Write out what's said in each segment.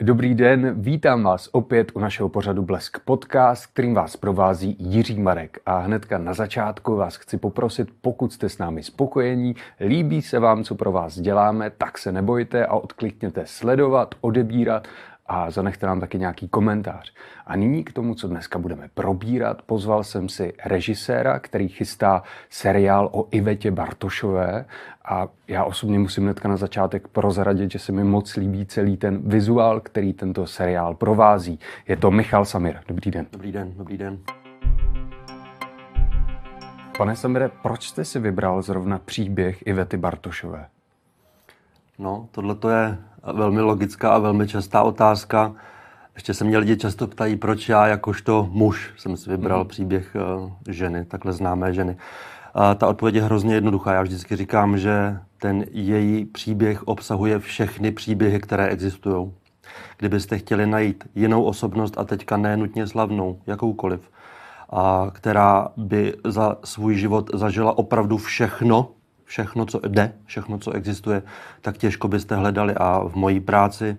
Dobrý den, vítám vás opět u našeho pořadu Blesk Podcast, kterým vás provází Jiří Marek. A hnedka na začátku vás chci poprosit, pokud jste s námi spokojení, líbí se vám, co pro vás děláme, tak se nebojte a odklikněte sledovat, odebírat a zanechte nám taky nějaký komentář. A nyní k tomu, co dneska budeme probírat, pozval jsem si režiséra, který chystá seriál o Ivetě Bartošové a já osobně musím hnedka na začátek prozradit, že se mi moc líbí celý ten vizuál, který tento seriál provází. Je to Michal Samir. Dobrý den. Dobrý den, dobrý den. Pane Samire, proč jste si vybral zrovna příběh Ivety Bartošové? No, tohle to je velmi logická a velmi častá otázka. Ještě se mě lidi často ptají, proč já jakožto muž jsem si vybral mm. příběh eh, ženy, takhle známé ženy. A ta odpověď je hrozně jednoduchá. Já vždycky říkám, že ten její příběh obsahuje všechny příběhy, které existují. Kdybyste chtěli najít jinou osobnost a teďka nenutně slavnou, jakoukoliv, a která by za svůj život zažila opravdu všechno, všechno, co jde, všechno, co existuje, tak těžko byste hledali. A v mojí práci,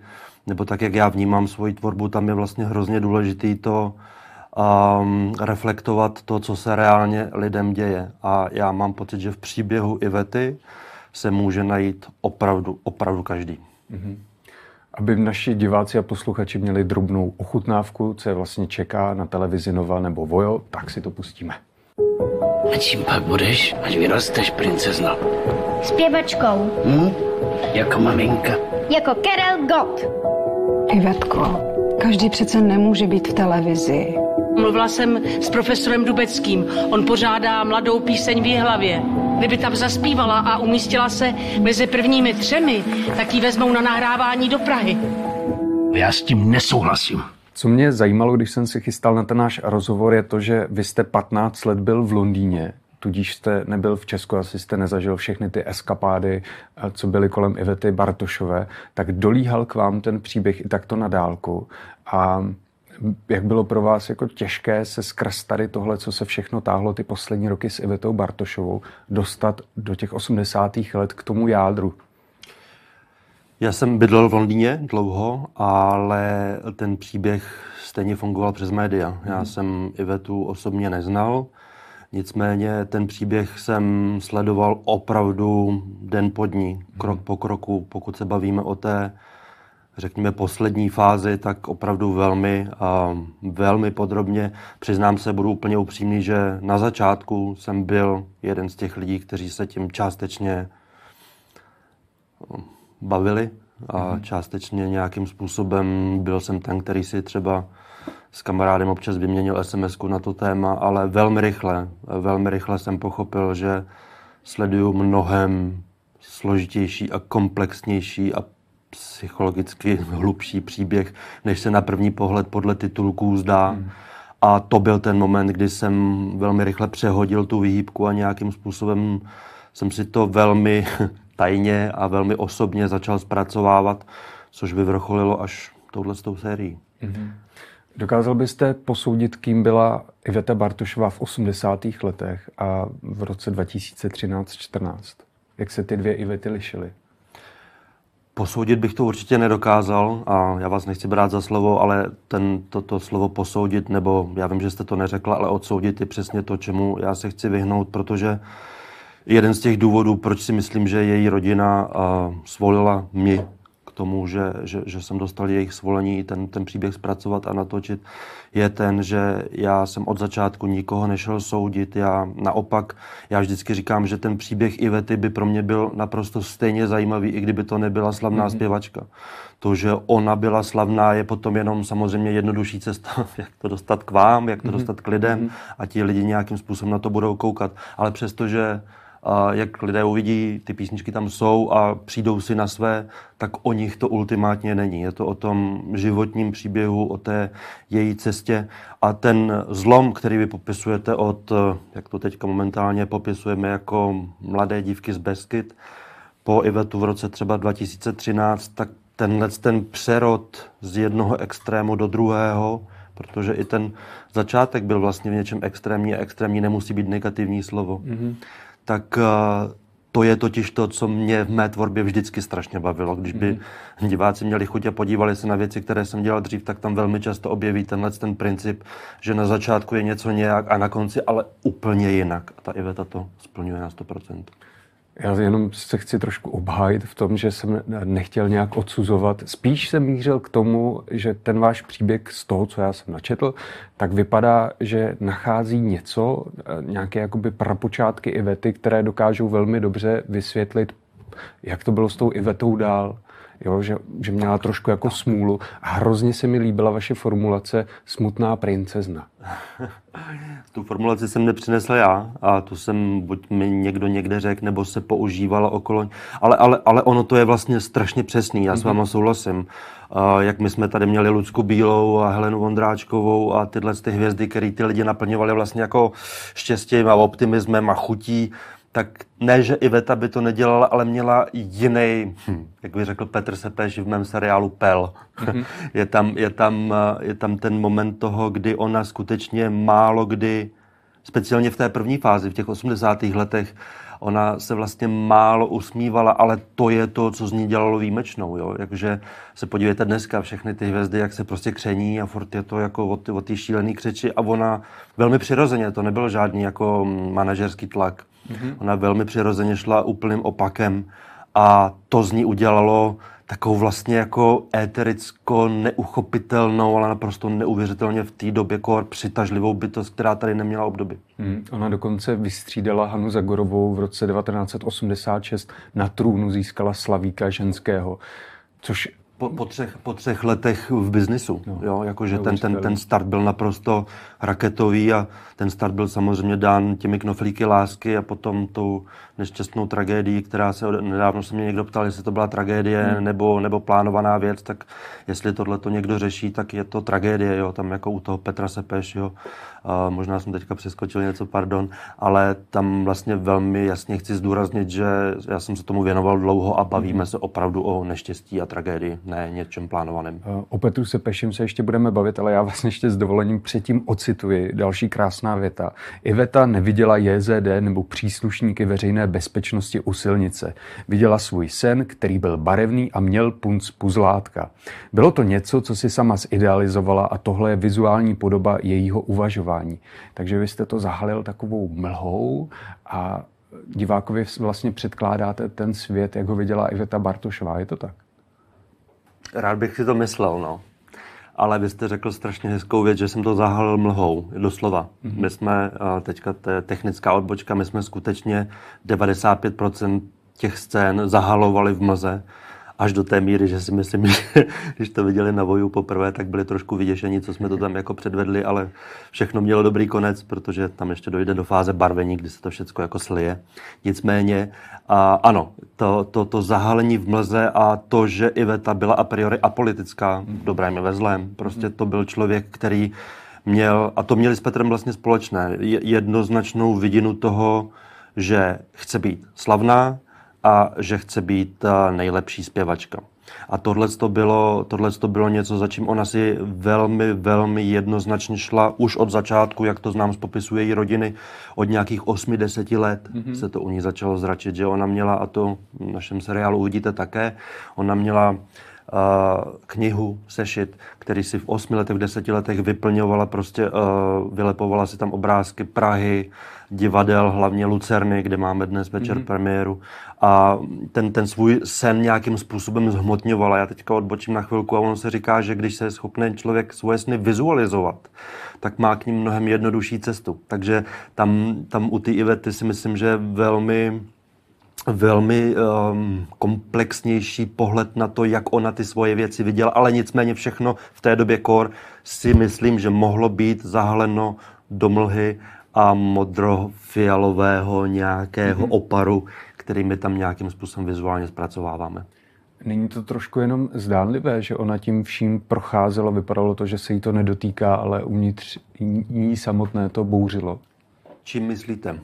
nebo tak, jak já vnímám svoji tvorbu, tam je vlastně hrozně důležitý to um, reflektovat to, co se reálně lidem děje. A já mám pocit, že v příběhu Ivety se může najít opravdu, opravdu každý. Mm-hmm. Aby naši diváci a posluchači měli drobnou ochutnávku, co je vlastně čeká na televizi Nova nebo Vojo, tak si to pustíme. A čím pak budeš, až vyrosteš, princezno? Zpěvačkou. Hm? Jako maminka. Jako Karel Gott. Ivetko, každý přece nemůže být v televizi. Mluvila jsem s profesorem Dubeckým. On pořádá mladou píseň v hlavě. Kdyby tam zaspívala a umístila se mezi prvními třemi, tak ji vezmou na nahrávání do Prahy. Já s tím nesouhlasím. Co mě zajímalo, když jsem si chystal na ten náš rozhovor, je to, že vy jste 15 let byl v Londýně, tudíž jste nebyl v Česku, asi jste nezažil všechny ty eskapády, eh, co byly kolem Ivety Bartošové, tak dolíhal k vám ten příběh i takto na dálku. A jak bylo pro vás jako těžké se skrz tady tohle, co se všechno táhlo ty poslední roky s Ivetou Bartošovou, dostat do těch 80. let k tomu jádru já jsem bydlel v Londýně dlouho, ale ten příběh stejně fungoval přes média. Já mhm. jsem Ivetu osobně neznal, nicméně ten příběh jsem sledoval opravdu den po dní, krok mhm. po kroku. Pokud se bavíme o té, řekněme, poslední fázi, tak opravdu velmi, a velmi podrobně. Přiznám se, budu úplně upřímný, že na začátku jsem byl jeden z těch lidí, kteří se tím částečně bavili a mm-hmm. částečně nějakým způsobem byl jsem ten, který si třeba s kamarádem občas vyměnil sms na to téma, ale velmi rychle, velmi rychle jsem pochopil, že sleduju mnohem složitější a komplexnější a psychologicky hlubší příběh, než se na první pohled podle titulků zdá. Mm. A to byl ten moment, kdy jsem velmi rychle přehodil tu výhýbku a nějakým způsobem jsem si to velmi tajně a velmi osobně začal zpracovávat, což by vrcholilo až touhle sérií. Mm-hmm. Dokázal byste posoudit, kým byla Iveta Bartošová v 80. letech a v roce 2013-14? Jak se ty dvě Ivety lišily? Posoudit bych to určitě nedokázal a já vás nechci brát za slovo, ale ten, toto slovo posoudit, nebo já vím, že jste to neřekla, ale odsoudit je přesně to, čemu já se chci vyhnout, protože uh, jeden z těch důvodů, proč si myslím, že její rodina svolila mě k tomu, že, že, že jsem dostal jejich svolení ten, ten příběh zpracovat a natočit, je ten, že já jsem od začátku nikoho nešel soudit. Já naopak, já vždycky říkám, že ten příběh Ivety by pro mě byl naprosto stejně zajímavý, i kdyby to nebyla slavná mm-hmm. zpěvačka. To, že ona byla slavná, je potom jenom samozřejmě jednodušší cesta, jak to dostat k vám, jak to mm-hmm. dostat k lidem mm-hmm. a ti lidi nějakým způsobem na to budou koukat. Ale přestože a jak lidé uvidí, ty písničky tam jsou a přijdou si na své, tak o nich to ultimátně není. Je to o tom životním příběhu, o té její cestě a ten zlom, který vy popisujete od, jak to teďka momentálně popisujeme jako mladé dívky z Beskyt, po Ivetu v roce třeba 2013, tak tenhle ten přerod z jednoho extrému do druhého, protože i ten začátek byl vlastně v něčem extrémní a extrémní nemusí být negativní slovo. Mm-hmm tak eh, to je totiž to, co mě v mé tvorbě vždycky strašně bavilo. Když by mm. diváci měli chuť a podívali se na věci, které jsem dělal dřív, tak tam velmi často objeví tenhle ten princip, že na začátku je něco nějak a na konci ale úplně jinak. A ta Iveta to splňuje na 100%. Já jenom se chci trošku obhájit v tom, že jsem nechtěl nějak odsuzovat. Spíš jsem mířil k tomu, že ten váš příběh z toho, co já jsem načetl, tak vypadá, že nachází něco, nějaké jakoby prapočátky Ivety, které dokážou velmi dobře vysvětlit, jak to bylo s tou Ivetou dál jo, že, že měla trošku jako smůlu. A hrozně se mi líbila vaše formulace smutná princezna. tu formulaci jsem nepřinesl já a tu jsem buď mi někdo někde řekl, nebo se používala okolo. Ale, ale, ale ono to je vlastně strašně přesný, já s mhm. váma souhlasím. Uh, jak my jsme tady měli Lucku Bílou a Helenu Vondráčkovou a tyhle ty hvězdy, které ty lidi naplňovali vlastně jako štěstím a optimismem a chutí, tak ne, že Iveta by to nedělala, ale měla jiný, hm, jak by řekl Petr Sepeš v mém seriálu Pel. Mm-hmm. je, tam, je, tam, je tam ten moment toho, kdy ona skutečně málo kdy, speciálně v té první fázi, v těch 80. letech, ona se vlastně málo usmívala, ale to je to, co z ní dělalo výjimečnou. Jo? Jakže se podívejte dneska, všechny ty hvězdy, jak se prostě kření a furt je to jako o ty, o ty šílený křeči a ona velmi přirozeně, to nebyl žádný jako manažerský tlak. Mm-hmm. Ona velmi přirozeně šla úplným opakem a to z ní udělalo takovou vlastně jako étericko neuchopitelnou, ale naprosto neuvěřitelně v té době kor přitažlivou bytost, která tady neměla obdoby. Hmm, ona dokonce vystřídala Hanu Zagorovou v roce 1986 na trůnu získala Slavíka ženského, což po, po, třech, po třech letech v biznisu. No, jo, jakože ten, ten, ten start byl naprosto raketový a ten start byl samozřejmě dán těmi knoflíky lásky a potom tou nešťastnou tragédií, která se nedávno se mě někdo ptal, jestli to byla tragédie hmm. nebo, nebo plánovaná věc, tak jestli tohle to někdo řeší, tak je to tragédie, jo, tam jako u toho Petra Sepeš, jo. A možná jsem teďka přeskočil něco, pardon, ale tam vlastně velmi jasně chci zdůraznit, že já jsem se tomu věnoval dlouho a bavíme hmm. se opravdu o neštěstí a tragédii, ne něčem plánovaném. O Petru Sepeším se ještě budeme bavit, ale já vlastně ještě s dovolením předtím ocituji další krásná věta. Iveta neviděla JZD nebo příslušníky veřejné bezpečnosti u silnice. Viděla svůj sen, který byl barevný a měl punc puzlátka. Bylo to něco, co si sama zidealizovala a tohle je vizuální podoba jejího uvažování. Takže vy jste to zahalil takovou mlhou a divákovi vlastně předkládáte ten svět, jak ho viděla Iveta Bartošová. Je to tak? Rád bych si to myslel, no ale vy jste řekl strašně hezkou věc, že jsem to zahalil mlhou, doslova. Mm-hmm. My jsme, teďka to je technická odbočka, my jsme skutečně 95% těch scén zahalovali v mlze až do té míry, že si myslím, že když to viděli na voju poprvé, tak byli trošku vyděšení, co jsme to tam jako předvedli, ale všechno mělo dobrý konec, protože tam ještě dojde do fáze barvení, kdy se to všechno jako slije. Nicméně, a ano, to, to, to zahalení v mlze a to, že Iveta byla a priori apolitická, v dobrém i ve zlém, prostě to byl člověk, který měl, a to měli s Petrem vlastně společné, jednoznačnou vidinu toho, že chce být slavná, a že chce být eh, nejlepší zpěvačka. A tohle to bylo, to bylo něco, za čím ona si velmi, velmi jednoznačně šla už od začátku, jak to znám z popisu její rodiny, od nějakých 8-10 let mm-hmm. se to u ní začalo zračit, že ona měla, a to v našem seriálu uvidíte také, ona měla uh, knihu, sešit, který si v 8 letech, v 10 letech vyplňovala, prostě vylepovala si tam obrázky Prahy, divadel, hlavně Lucerny, kde máme dnes večer mm-hmm. premiéru. A ten, ten svůj sen nějakým způsobem zhmotňovala. Já teďka odbočím na chvilku a ono se říká, že když se je schopný člověk svoje sny vizualizovat, tak má k ním mnohem jednodušší cestu. Takže tam, tam u té Ivety si myslím, že velmi velmi um, komplexnější pohled na to, jak ona ty svoje věci viděla, ale nicméně všechno v té době kor si myslím, že mohlo být zahaleno do mlhy a modrofialového nějakého mm-hmm. oparu, který my tam nějakým způsobem vizuálně zpracováváme. Není to trošku jenom zdánlivé, že ona tím vším procházela, vypadalo to, že se jí to nedotýká, ale uvnitř ní samotné to bouřilo? Čím myslíte?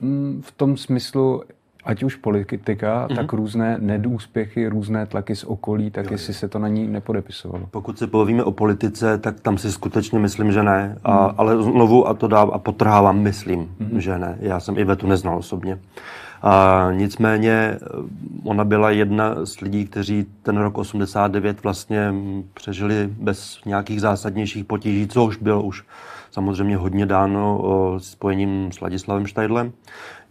Mm, v tom smyslu, ať už politika, mm-hmm. tak různé nedúspěchy, různé tlaky z okolí, tak jo, jestli se to na ní nepodepisovalo. Pokud se povíme o politice, tak tam si skutečně myslím, že ne. A, mm. Ale znovu a to dám a potrhávám, myslím, mm-hmm. že ne. Já jsem Ivetu neznal osobně. A nicméně eh, ona byla jedna z lidí, kteří ten rok 89 vlastně přežili bez nějakých zásadnějších potíží, což bylo už samozřejmě hodně dáno spojením s Ladislavem Štajdlem.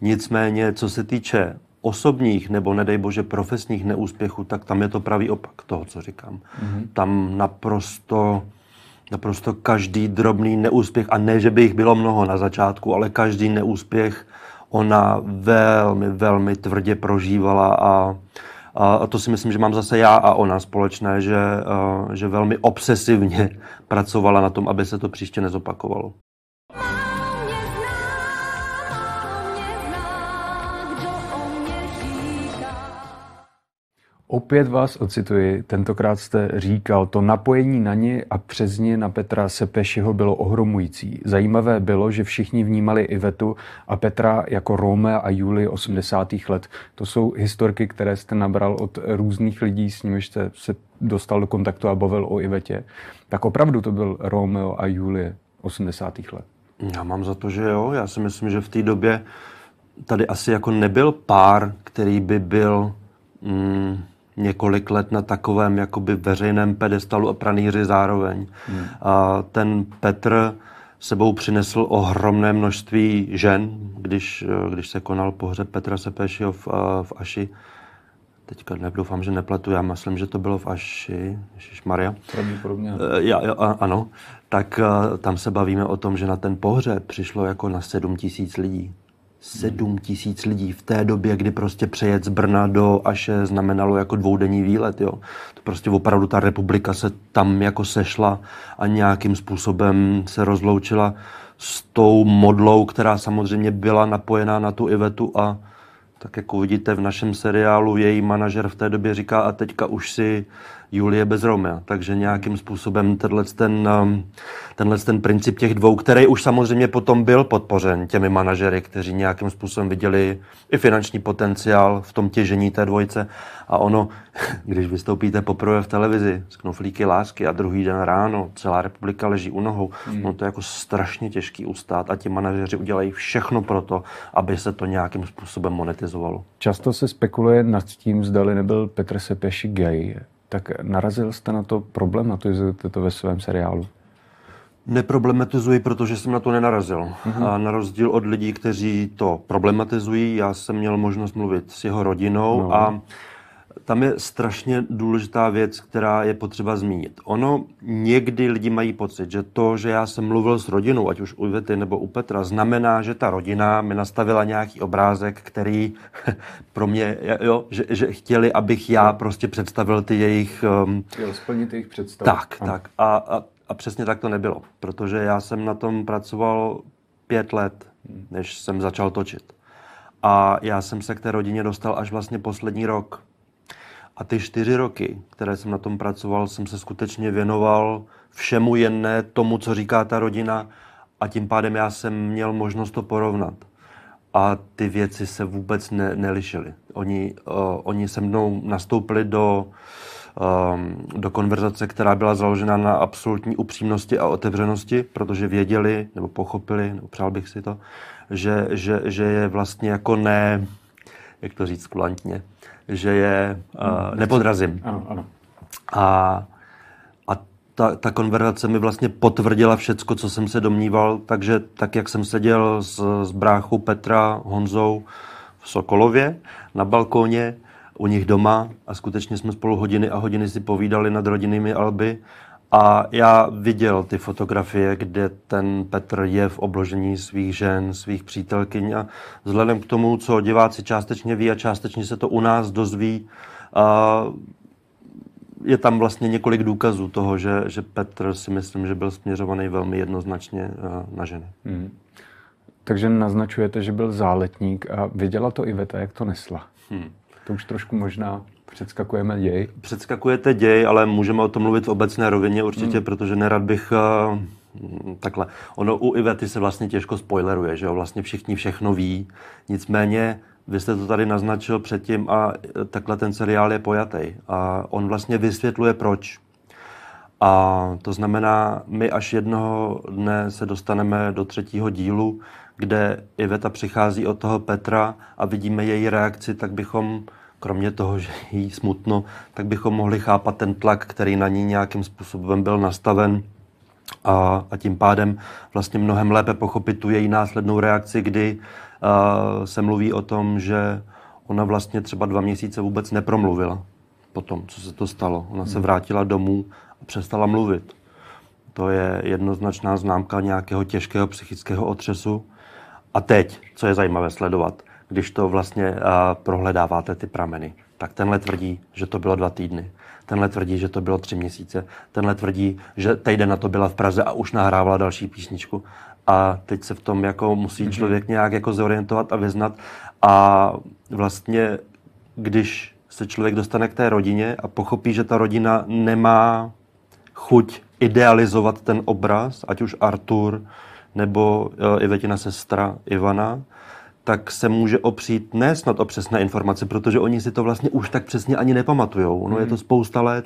Nicméně, co se týče osobních nebo nedej bože profesních neúspěchů, tak tam je to pravý opak toho, co říkám. Mm-hmm. Tam naprosto, naprosto každý drobný neúspěch, a ne, že by jich bylo mnoho na začátku, ale každý neúspěch ona velmi, velmi tvrdě prožívala a, a to si myslím, že mám zase já a ona společné, že, že velmi obsesivně pracovala na tom, aby se to příště nezopakovalo. Opět vás ocituji, tentokrát jste říkal, to napojení na ně a přes ně na Petra Sepešiho bylo ohromující. Zajímavé bylo, že všichni vnímali Ivetu a Petra jako Romea a Julie 80. let. To jsou historky, které jste nabral od různých lidí, s nimiž jste se dostal do kontaktu a bavil o Ivetě. Tak opravdu to byl Romeo a Julie 80. let. Já mám za to, že jo. Já si myslím, že v té době tady asi jako nebyl pár, který by byl... Mm, několik let na takovém jakoby veřejném pedestalu a pranýři zároveň. Hmm. A ten Petr sebou přinesl ohromné množství žen, když, když se konal pohřeb Petra Sepešiho v, v Aši. Teďka nedoufám, že nepletu, já myslím, že to bylo v Aši, Maria. Pravděpodobně. Eh, já, já, ano, tak eh, tam se bavíme o tom, že na ten pohřeb přišlo jako na sedm tisíc lidí. Sedm tisíc lidí v té době, kdy prostě přejet z Brna do Aše znamenalo jako dvoudenní výlet. Jo. To prostě opravdu ta republika se tam jako sešla a nějakým způsobem se rozloučila s tou modlou, která samozřejmě byla napojená na tu Ivetu a tak jako vidíte v našem seriálu, její manažer v té době říká a teďka už si Julie bez Romea. Takže nějakým způsobem tenhle ten, um, tenhle ten princip těch dvou, který už samozřejmě potom byl podpořen těmi manažery, kteří nějakým způsobem viděli i finanční potenciál v tom těžení té dvojce. A ono, když vystoupíte poprvé v televizi z knoflíky lásky a druhý den ráno celá republika leží u nohou, hmm. no to je jako strašně těžký ustát a ti manažeři udělají všechno pro to, aby se to nějakým způsobem monetizovalo. Často se spekuluje nad tím, zdali nebyl Petr Sepeši gay. Tak narazil jste na to, problematizujete to ve svém seriálu? Neproblematizuji, protože jsem na to nenarazil. Mm-hmm. A na rozdíl od lidí, kteří to problematizují, já jsem měl možnost mluvit s jeho rodinou no. a tam je strašně důležitá věc, která je potřeba zmínit. Ono někdy lidi mají pocit, že to, že já jsem mluvil s rodinou, ať už u Ivety nebo u Petra, znamená, že ta rodina mi nastavila nějaký obrázek, který pro mě, jo, že, že chtěli, abych já prostě představil ty jejich... Um, Chtěl splnit jejich představu. Tak, a. tak. A, a, a přesně tak to nebylo, protože já jsem na tom pracoval pět let, než jsem začal točit. A já jsem se k té rodině dostal až vlastně poslední rok a ty čtyři roky, které jsem na tom pracoval, jsem se skutečně věnoval všemu jen tomu, co říká ta rodina a tím pádem já jsem měl možnost to porovnat. A ty věci se vůbec ne, nelišily. Oni, uh, oni se mnou nastoupili do, um, do konverzace, která byla založena na absolutní upřímnosti a otevřenosti, protože věděli, nebo pochopili, nebo přál bych si to, že, že, že je vlastně jako ne, jak to říct kulantně, že je uh, nepodrazím. Ano, ano. A, a ta, ta konverzace mi vlastně potvrdila všecko, co jsem se domníval, takže tak, jak jsem seděl s, s bráchou Petra Honzou v Sokolově na balkóně, u nich doma a skutečně jsme spolu hodiny a hodiny si povídali nad rodinnými alby a já viděl ty fotografie, kde ten Petr je v obložení svých žen, svých přítelkyň a vzhledem k tomu, co diváci částečně ví a částečně se to u nás dozví, je tam vlastně několik důkazů toho, že, že Petr si myslím, že byl směřovaný velmi jednoznačně na ženy. Hmm. Takže naznačujete, že byl záletník a věděla to Iveta, jak to nesla. Hmm. To už trošku možná Předskakujeme děj? Předskakujete děj, ale můžeme o tom mluvit v obecné rovině určitě, hmm. protože nerad bych uh, takhle. Ono u Ivety se vlastně těžko spoileruje, že jo? Vlastně všichni všechno ví. Nicméně vy jste to tady naznačil předtím a takhle ten seriál je pojatý. A on vlastně vysvětluje proč. A to znamená, my až jednoho dne se dostaneme do třetího dílu, kde Iveta přichází od toho Petra a vidíme její reakci, tak bychom, kromě toho, že jí smutno, tak bychom mohli chápat ten tlak, který na ní nějakým způsobem byl nastaven a, a tím pádem vlastně mnohem lépe pochopit tu její následnou reakci, kdy uh, se mluví o tom, že ona vlastně třeba dva měsíce vůbec nepromluvila po tom, co se to stalo. Ona se vrátila domů a přestala mluvit. To je jednoznačná známka nějakého těžkého psychického otřesu. A teď, co je zajímavé sledovat, když to vlastně uh, prohledáváte ty prameny, tak tenhle tvrdí, že to bylo dva týdny. Tenhle tvrdí, že to bylo tři měsíce. Tenhle tvrdí, že týden na to byla v Praze a už nahrávala další písničku. A teď se v tom jako musí člověk nějak jako zorientovat a vyznat. A vlastně, když se člověk dostane k té rodině a pochopí, že ta rodina nemá chuť idealizovat ten obraz, ať už Artur nebo uh, Ivetina sestra Ivana, tak se může opřít ne snad o přesné informace, protože oni si to vlastně už tak přesně ani nepamatujou. No je to spousta let,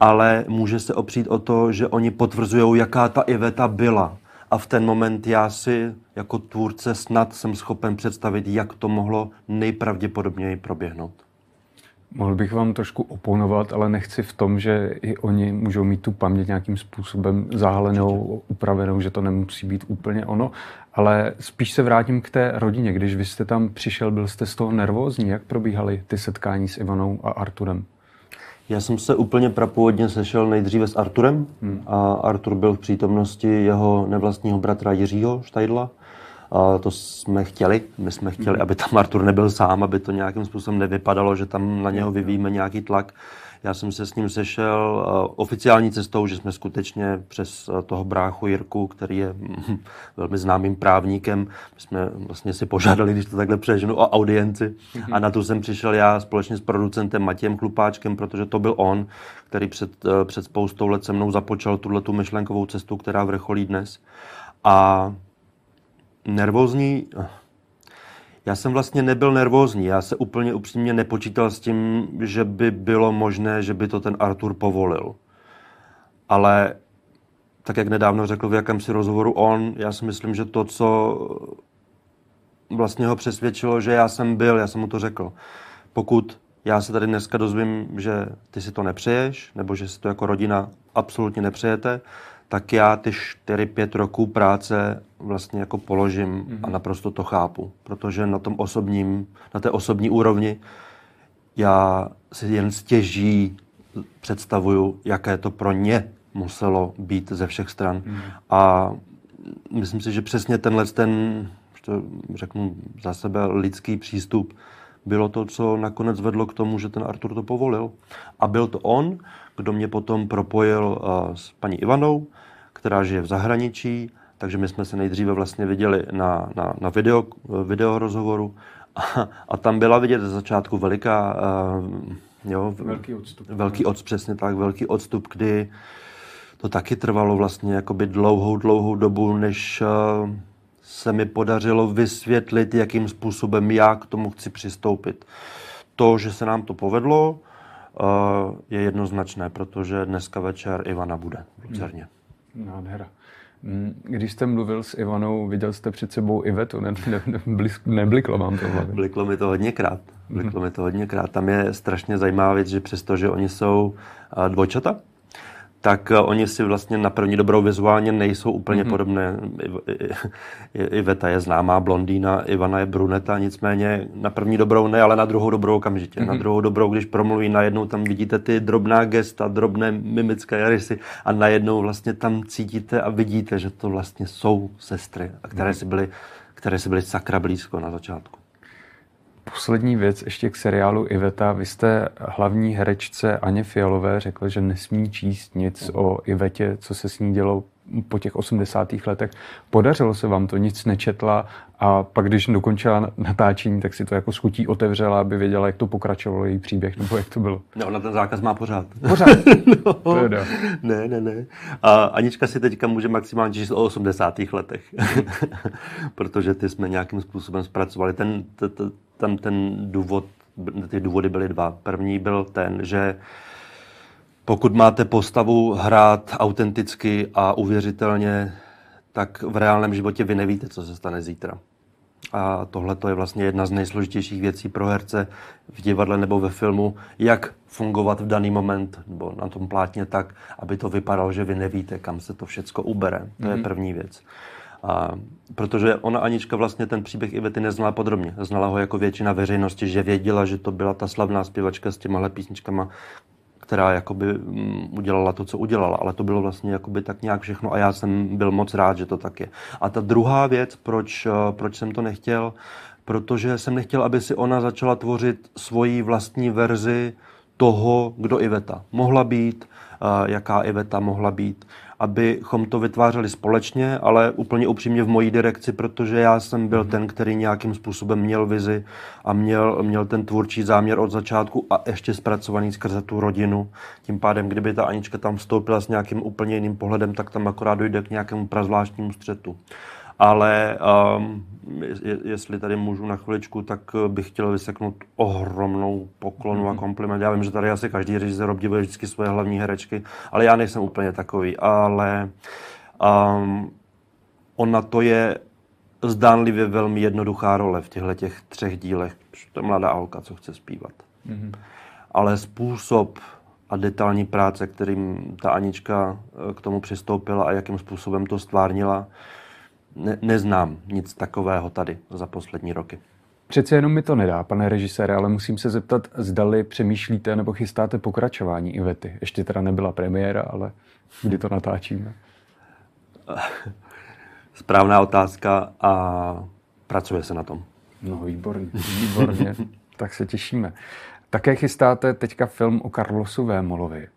ale může se opřít o to, že oni potvrzují, jaká ta Iveta byla. A v ten moment já si jako tvůrce snad jsem schopen představit, jak to mohlo nejpravděpodobněji proběhnout. Mohl bych vám trošku oponovat, ale nechci v tom, že i oni můžou mít tu paměť nějakým způsobem zahalenou, upravenou, že to nemusí být úplně ono. Ale spíš se vrátím k té rodině. Když vy jste tam přišel, byl jste z toho nervózní? Jak probíhaly ty setkání s Ivanou a Arturem? Já jsem se úplně prapůvodně sešel nejdříve s Arturem hmm. a Artur byl v přítomnosti jeho nevlastního bratra Jiřího Štajdla. To jsme chtěli. My jsme chtěli, aby tam Artur nebyl sám, aby to nějakým způsobem nevypadalo, že tam na něho vyvíjíme nějaký tlak. Já jsem se s ním sešel oficiální cestou, že jsme skutečně přes toho bráchu Jirku, který je mm, velmi známým právníkem, my jsme vlastně si požádali, když to takhle přeženu, o audienci. Mm-hmm. A na tu jsem přišel já společně s producentem Matějem Klupáčkem, protože to byl on, který před, uh, před spoustou let se mnou započal tuhle tu myšlenkovou cestu, která vrcholí dnes. A nervózní, já jsem vlastně nebyl nervózní, já se úplně upřímně nepočítal s tím, že by bylo možné, že by to ten Artur povolil. Ale tak jak nedávno řekl v jakémsi rozhovoru on, já si myslím, že to, co vlastně ho přesvědčilo, že já jsem byl, já jsem mu to řekl. Pokud já se tady dneska dozvím, že ty si to nepřeješ, nebo že si to jako rodina absolutně nepřejete, tak já ty 4-5 roků práce vlastně jako položím mm-hmm. a mhm. naprosto to chápu, protože na tom osobním, na té osobní úrovni já si jen stěží představuju, jaké to pro ně muselo být ze všech stran. Mm. A myslím si, že přesně tenhle ten, to řeknu za sebe, lidský přístup bylo to, co nakonec vedlo k tomu, že ten Artur to povolil. A byl to on, kdo mě potom propojil uh, s paní Ivanou, která žije v zahraničí, takže my jsme se nejdříve vlastně viděli na, na, na video, video rozhovoru a, a tam byla vidět ze začátku veliká, uh, jo, velký odstup. Velký odstup, přesně tak, velký odstup, kdy to taky trvalo vlastně jakoby dlouhou, dlouhou dobu, než uh, se mi podařilo vysvětlit, jakým způsobem já k tomu chci přistoupit. To, že se nám to povedlo, je jednoznačné, protože dneska večer Ivana bude v Lucerně. Hmm. Nádhera. Mm, když jste mluvil s Ivanou, viděl jste před sebou Ivetu, ne, ne, ne, nebliklo vám to hlavě? Bliklo mi to hodněkrát. Bliklo mi to hodněkrát. Tam je strašně zajímavá věc, že přestože oni jsou dvojčata, tak eh, oni si vlastně na první dobrou vizuálně nejsou úplně mm-hmm. podobné. Iveta je známá blondýna, Ivana je bruneta, nicméně na první dobrou ne, ale na druhou dobrou okamžitě. Mm-hmm. Na mhm. druhou dobrou, když promluví, najednou tam vidíte ty drobná gesta, drobné mimické rysy a najednou vlastně tam cítíte a vidíte, že to vlastně jsou sestry, které, mm-hmm. si byly, které si byly sakra blízko na začátku. Poslední věc ještě k seriálu Iveta. Vy jste hlavní herečce Aně Fialové řekl, že nesmí číst nic o Ivetě, co se s ní dělo po těch 80. letech. Podařilo se vám to, nic nečetla a pak, když dokončila natáčení, tak si to jako schutí otevřela, aby věděla, jak to pokračovalo její příběh, nebo jak to bylo. No, ona ten zákaz má pořád. Pořád? no, ne, ne, ne. A Anička si teďka může maximálně číst o 80. letech, protože ty jsme nějakým způsobem zpracovali. Ten, t, t, tam ten důvod, ty důvody byly dva. První byl ten, že pokud máte postavu hrát autenticky a uvěřitelně, tak v reálném životě vy nevíte, co se stane zítra. A tohle to je vlastně jedna z nejsložitějších věcí pro herce v divadle nebo ve filmu, jak fungovat v daný moment nebo na tom plátně tak, aby to vypadalo, že vy nevíte, kam se to všecko ubere. To mm-hmm. je Mhm. první věc. A protože ona Anička vlastně ten příběh Ivety neznala podrobně. Znala ho jako většina veřejnosti, že věděla, že to byla ta slavná zpěvačka s těmahle písničkama, která jakoby mm, udělala to, co udělala, ale to bylo vlastně jakoby tak nějak všechno a já jsem byl moc rád, že to tak je. A ta druhá věc, proč, eh, proč jsem to nechtěl, protože jsem nechtěl, aby si ona začala tvořit svoji vlastní verzi toho, kdo Iveta mohla být, eh, jaká Iveta mohla být, abychom to vytvářeli společně, ale úplně upřímně v mojí direkci, protože já jsem byl ten, který nějakým způsobem měl vizi a měl, měl ten tvůrčí záměr od začátku a ještě zpracovaný skrze tu rodinu. Tím pádem, kdyby ta Anička tam vstoupila s nějakým úplně jiným pohledem, tak tam akorát dojde k nějakému prazvláštnímu střetu. Ale um, je, jestli tady můžu na chviličku, tak eh, bych chtěl vyseknout ohromnou poklonu a kompliment. Já vím, že tady asi každý režisér obdivuje vždycky svoje hlavní herečky, ale já nejsem úplně takový. Ale um, ona to je zdánlivě velmi jednoduchá role v těchto těch třech dílech. To je mladá holka, co chce zpívat. Mm-hmm. Ale způsob a detailní práce, kterým ta Anička eh, k tomu přistoupila a jakým způsobem to stvárnila, ne, neznám nic takového tady za poslední roky. Přece jenom mi to nedá, pane režisére, ale musím se zeptat, zdali přemýšlíte nebo chystáte pokračování Ivety. Ještě teda nebyla premiéra, ale kdy to natáčíme? Správná otázka a pracuje se na tom. No, výborně, výborně. tak se těšíme. Také chystáte teďka film o Carlosu Vémolovi.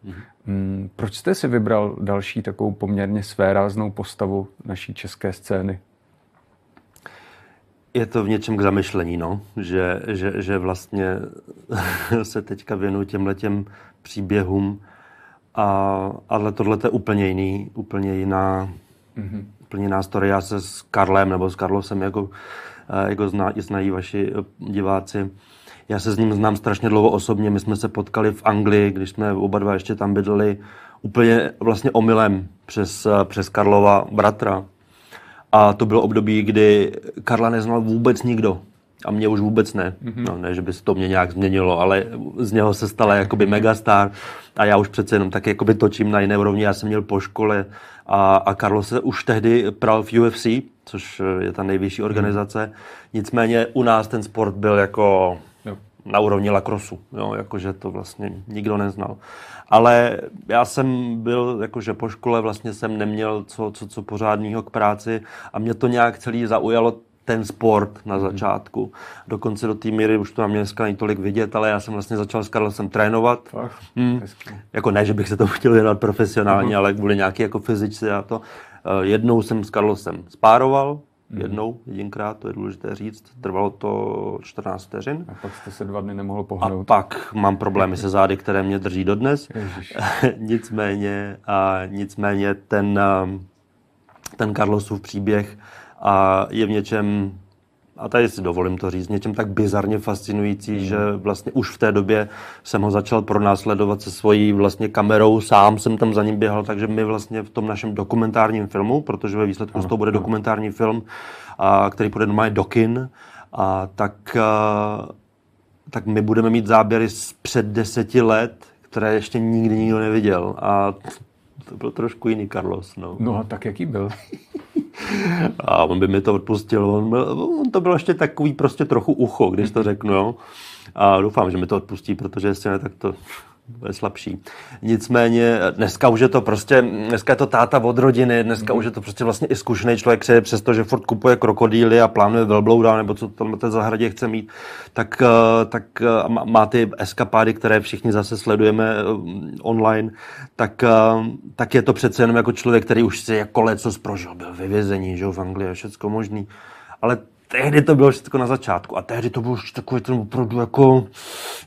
Mm, Proč jste si vybral další takovou poměrně svéráznou postavu naší české scény? Je to v něčem k zamyšlení, no. že, že, že vlastně se teďka věnuju těmhletěm příběhům, a, ale tohle je úplně jiný, úplně jiná, mm-hmm. úplně jiná story. Já se s Karlem nebo s Karlosem, jako, eh, jako zná, znají vaši diváci, já se s ním znám strašně dlouho osobně, my jsme se potkali v Anglii, když jsme oba dva ještě tam bydleli, úplně vlastně omylem přes, přes Karlova bratra. A to bylo období, kdy Karla neznal vůbec nikdo. A mě už vůbec ne. Mm-hmm. No, ne, že by se to mě nějak změnilo, ale z něho se stala jakoby megastar. A já už přece jenom tak jakoby točím na jiné úrovni. Já jsem měl po škole a, a Karlo se už tehdy pral v UFC, což je ta nejvyšší organizace. Mm. Nicméně u nás ten sport byl jako. Na úrovni lakrosu, jo, jakože to vlastně nikdo neznal. Ale já jsem byl, jakože po škole vlastně jsem neměl co, co, co pořádného k práci a mě to nějak celý zaujalo ten sport na začátku. Dokonce do té míry, už to na mě dneska není tolik vidět, ale já jsem vlastně začal s Karlosem trénovat. Fakt? Hmm. Jako ne, že bych se to chtěl věnovat profesionálně, ale kvůli nějaký jako fyzičce a to. Eh, Jednou jsem s Karlosem spároval, jednou, jedinkrát, to je důležité říct. Trvalo to 14 vteřin. A pak jste se dva dny nemohl A pohnout. pak mám problémy se zády, které mě drží dodnes. Nicméně, a nicméně ten, um, ten Carlosův příběh a je v něčem, a tady si dovolím to říct, něčem tak bizarně fascinující, mm. že vlastně už v té době jsem ho začal pronásledovat se svojí vlastně kamerou, sám jsem tam za ním běhal, takže my vlastně v tom našem dokumentárním filmu, protože ve výsledku z toho bude dokumentární film, a, který půjde normálně do kin, a tak a, tak my budeme mít záběry z před deseti let, které ještě nikdy nikdo neviděl. A to byl trošku jiný Carlos. No. No a tak jaký byl? A on by mi to odpustil. On, byl, on to bylo ještě takový prostě trochu ucho, když to řeknu. Jo. A doufám, že mi to odpustí, protože jestli ne, tak to slabší. Nicméně dneska už je to prostě, dneska je to táta od rodiny, dneska už je to prostě vlastně i zkušený člověk, který přesto, že furt kupuje krokodýly a plánuje velblouda, nebo co tam na té zahradě chce mít, tak, eh, tak eh, má- ty eskapády, které všichni zase sledujeme eh, online, tak, tak je to přece jenom jako člověk, který už si jako leco prožil, byl ve vězení, že v Anglii a všecko možný. Ale tehdy to bylo všechno na začátku a tehdy to byl už takový ten opravdu jako,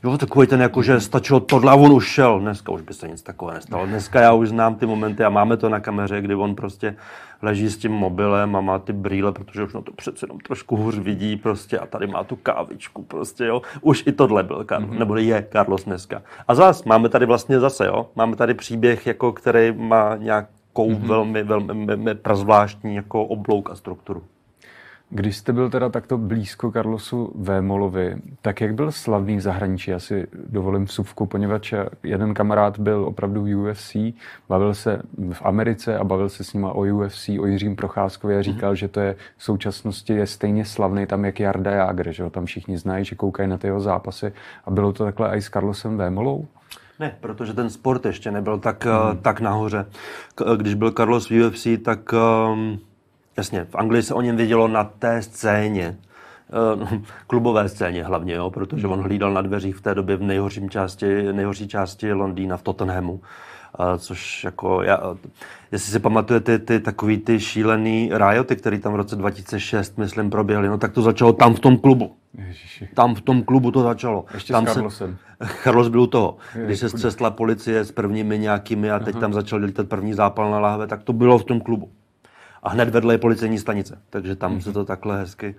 jo, takový ten jako, že stačilo tohle a on už šel. Dneska už by se nic takového nestalo. Dneska já už znám ty momenty a máme to na kameře, kdy on prostě leží s tím mobilem a má ty brýle, protože už na to přece jenom trošku hůř vidí prostě a tady má tu kávičku prostě, jo. Už i tohle byl Carlos, mm-hmm. nebo je Carlos dneska. A zas, máme tady vlastně zase, jo, máme tady příběh, jako který má nějak mm-hmm. velmi, velmi, velmi prazvláštní jako oblouk a strukturu. Když jste byl teda takto blízko Carlosu Vémolovi, tak jak byl slavný v zahraničí? Já si dovolím vsuvku, poněvadž jeden kamarád byl opravdu v UFC, bavil se v Americe a bavil se s ním o UFC, o Jiřím Procházkovi a říkal, mm-hmm. že to je v současnosti je stejně slavný tam, jak Jarda Jágr, že ho tam všichni znají, že koukají na ty jeho zápasy. A bylo to takhle i s Carlosem Vémolou? Ne, protože ten sport ještě nebyl tak, hmm. tak nahoře. Když byl Carlos v UFC, tak um, Jasně, v Anglii se o něm vědělo na té scéně, eh, klubové scéně hlavně, jo, protože on hlídal na dveřích v té době v nejhorším části, nejhorší části Londýna v Tottenhamu. A což jako, já, jestli si pamatujete ty, ty takový ty šílený rioty, který tam v roce 2006, myslím, proběhly, no tak to začalo tam v tom klubu. Ježiši. Tam v tom klubu to začalo. Ještě tam s Carlosem. Se, Carlos byl u toho. Když se cestla policie s prvními nějakými a teď Aha. tam začal dělat první zápal na láhve, tak to bylo v tom klubu a hned vedle je policejní stanice. Takže tam mm-hmm. se to takhle hezky,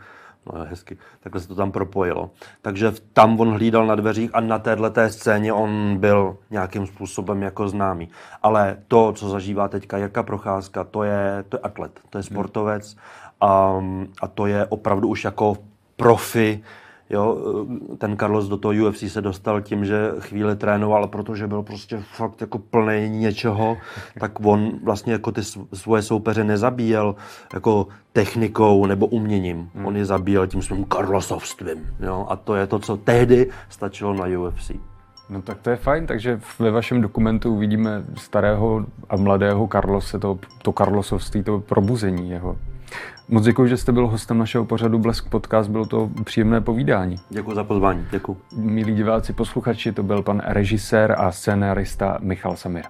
no hezky, takhle se to tam propojilo. Takže tam on hlídal na dveřích a na téhle té scéně on byl nějakým způsobem jako známý. Ale to, co zažívá teďka Jirka Procházka, to je, to je atlet, to je mhm. sportovec a, a to je opravdu už jako profi, Jo, ten Carlos do toho UFC se dostal tím, že chvíli trénoval, protože byl prostě fakt jako plný něčeho, tak on vlastně jako ty svoje soupeře nezabíjel jako technikou nebo uměním. Hmm. On je zabíjel tím svým Carlosovstvím. Jo, a to je to, co tehdy stačilo na UFC. No tak to je fajn, takže ve vašem dokumentu uvidíme starého a mladého Carlose, to, to Carlosovství, to probuzení jeho. Moc děkuji, že jste byl hostem našeho pořadu Blesk Podcast, bylo to příjemné povídání. Děkuji za pozvání, děkuji. Milí diváci, posluchači, to byl pan režisér a scénárista Michal Samir.